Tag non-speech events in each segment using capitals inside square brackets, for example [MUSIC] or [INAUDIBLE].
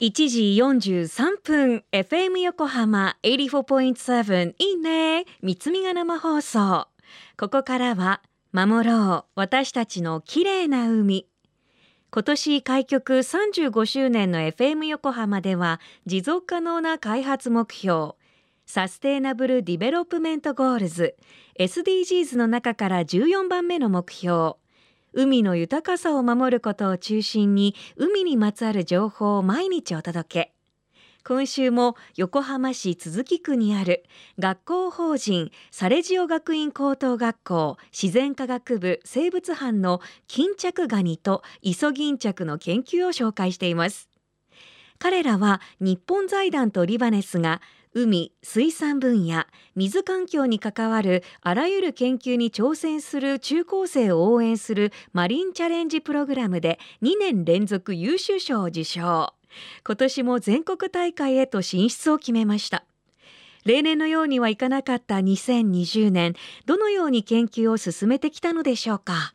1時43分 FM 横浜84.7いいね。三つみが生放送。ここからは守ろう。私たちの綺麗な海。今年開局35周年の FM 横浜では持続可能な開発目標 Sustainable Development Goals SDGs の中から14番目の目標海の豊かさを守ることを中心に海にまつわる情報を毎日お届け。今週も横浜市都筑区にある学校法人サレジオ学院高等学校自然科学部生物班の巾着ガニとイソギンチャクの研究を紹介しています。彼らは日本財団とリバネスが海水産分野水環境に関わるあらゆる研究に挑戦する中高生を応援するマリンチャレンジプログラムで2年連続優秀賞を受賞。今年も全国大会へと進出を決めました。例年のようにはいかなかった2020年どのように研究を進めてきたのでしょうか？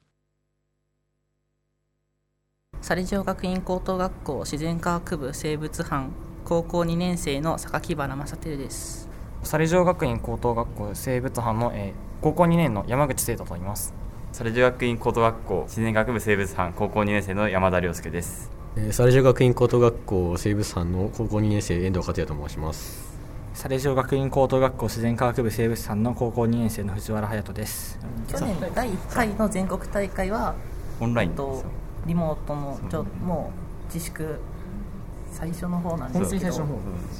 サレジオ学院高等学校自然科学部生物班高校2年生の榊原正輝です。サレジオ学院高等学校生物班の、えー、高校2年の山口聖太と言います。サレジオ学院高等学校自然学部生物班高校2年生の山田亮介です。サレジオ学院高等学校生物班の高校2年生遠藤克也と申します。サレジオ学院高等学校自然科学部生物班の高校2年生の藤原隼人です。去年第1回の全国大会はオンラインとリモートのちょもう自粛最初の方なんですけど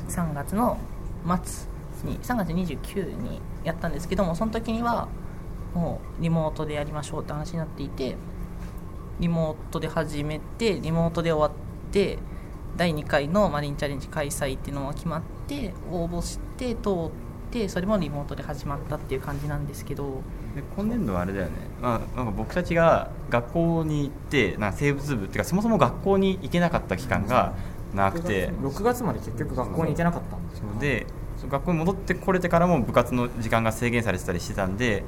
3月の末に3月29にやったんですけどもその時にはもうリモートでやりましょうって話になっていてリモートで始めてリモートで終わって第2回のマリンチャレンジ開催っていうのが決まって応募して通ってそれもリモートで始まったっていう感じなんですけど。で今年度はあれだよね、まあ、なんか僕たちが学校に行ってな生物部っていうかそもそも学校に行けなかった期間がなくて。6月まで結局学校に行けなかったんですよで学校に戻ってこれてからも部活の時間が制限されてたりしてたんで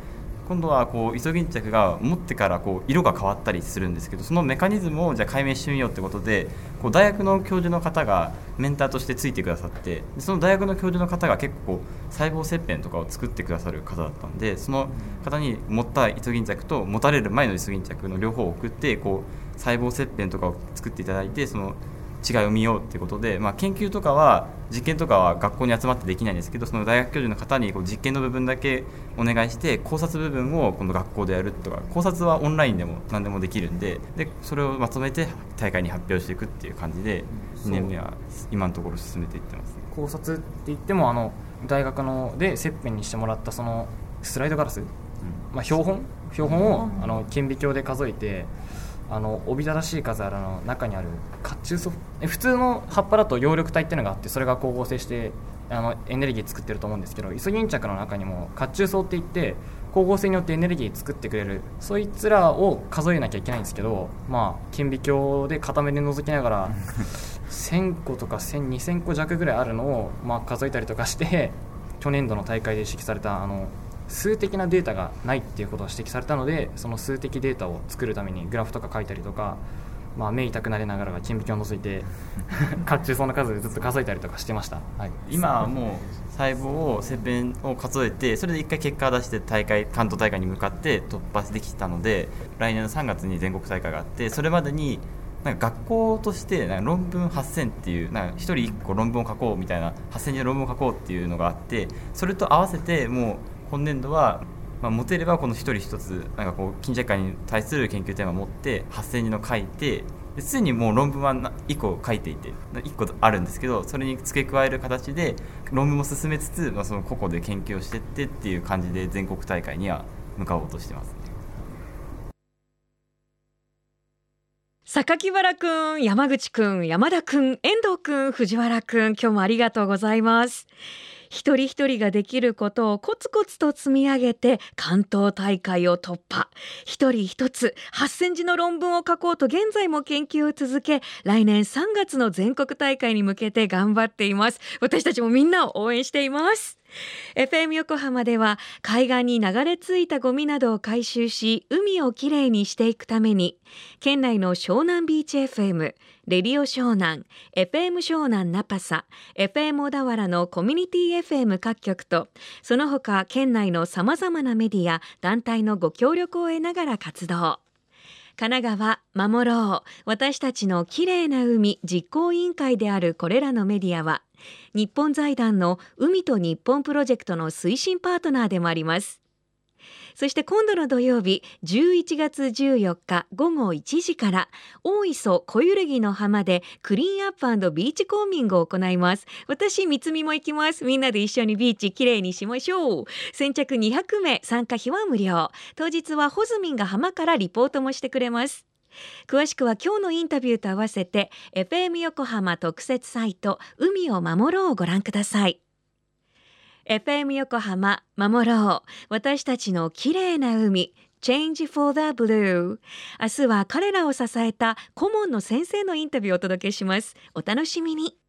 今度はこうイソギンチャクが持ってからこう色が変わったりするんですけどそのメカニズムをじゃあ解明してみようってことでこう大学の教授の方がメンターとしてついてくださってその大学の教授の方が結構細胞切片とかを作ってくださる方だったんでその方に持ったイソギンチャクと持たれる前のイソギンチャクの両方を送ってこう細胞切片とかを作っていただいてその違いを見ようっていうことで、まあ、研究とかは実験とかは学校に集まってできないんですけどその大学教授の方にこう実験の部分だけお願いして考察部分を今度学校でやるとか考察はオンラインでも何でもできるんででそれをまとめて大会に発表していくっていう感じで2年目は今のところ進めていってます、ね、考察って言ってもあの大学ので切片にしてもらったそのスライドガラス、うん、まあ、標本？標本をあの顕微鏡で数えてあのおびただしい数あるの中にある褐虫素普通の葉っぱだと葉緑体っていうのがあってそれが光合成してあのエネルギー作ってると思うんですけどイソギンチャクの中にも褐虫藻っていって光合成によってエネルギー作ってくれるそいつらを数えなきゃいけないんですけどまあ顕微鏡で片目で覗きながら1000個とか2000個弱ぐらいあるのを、まあ、数えたりとかして去年度の大会で指摘されたあの数的なデータがないっていうことが指摘されたのでその数的データを作るためにグラフとか書いたりとか、まあ、目痛くなりながら顕微鏡を覗いて [LAUGHS] 甲虫層の数ずっと数えたりとかしてました、はい、今はもう細胞を切片を数えてそれで1回結果を出して大会関東大会に向かって突破できたので来年の3月に全国大会があってそれまでになんか学校としてなんか論文8000っていうなんか1人1個論文を書こうみたいな8000字の論文を書こうっていうのがあってそれと合わせてもう今年度は、まあ、持てればこの一人一つなんかこう巾着会に対する研究テーマを持って8000人の書いてすでにもう論文は1個書いていて1個あるんですけどそれに付け加える形で論文も進めつつ、まあ、その個々で研究をしていってっていう感じで全国大会には向かおうとしてます、榊原くん、山口くん、山田くん、遠藤くん、藤原くん、今日もありがとうございます。一人一人ができることをコツコツと積み上げて関東大会を突破。一人一つ8センチの論文を書こうと現在も研究を続け来年3月の全国大会に向けて頑張っています。私たちもみんなを応援しています。FM 横浜では海岸に流れ着いたゴミなどを回収し海をきれいにしていくために県内の湘南ビーチ FM レディオ湘南 FM 湘南ナパサ FM 小田原のコミュニティ FM 各局とその他県内のさまざまなメディア団体のご協力を得ながら活動。神奈川守ろう。私たちのきれいな海実行委員会であるこれらのメディアは日本財団の海と日本プロジェクトの推進パートナーでもあります。そして今度の土曜日11月14日午後1時から大磯小揺ぎの浜でクリーンアップビーチコーミングを行います。私三つみも行きます。みんなで一緒にビーチきれいにしましょう。先着200名参加費は無料。当日はホズミンが浜からリポートもしてくれます。詳しくは今日のインタビューと合わせて FM 横浜特設サイト海を守ろうをご覧ください。FM 横浜守ろう。私たちの綺麗な海 Change for the Blue 明日は彼らを支えた顧問の先生のインタビューをお届けします。お楽しみに。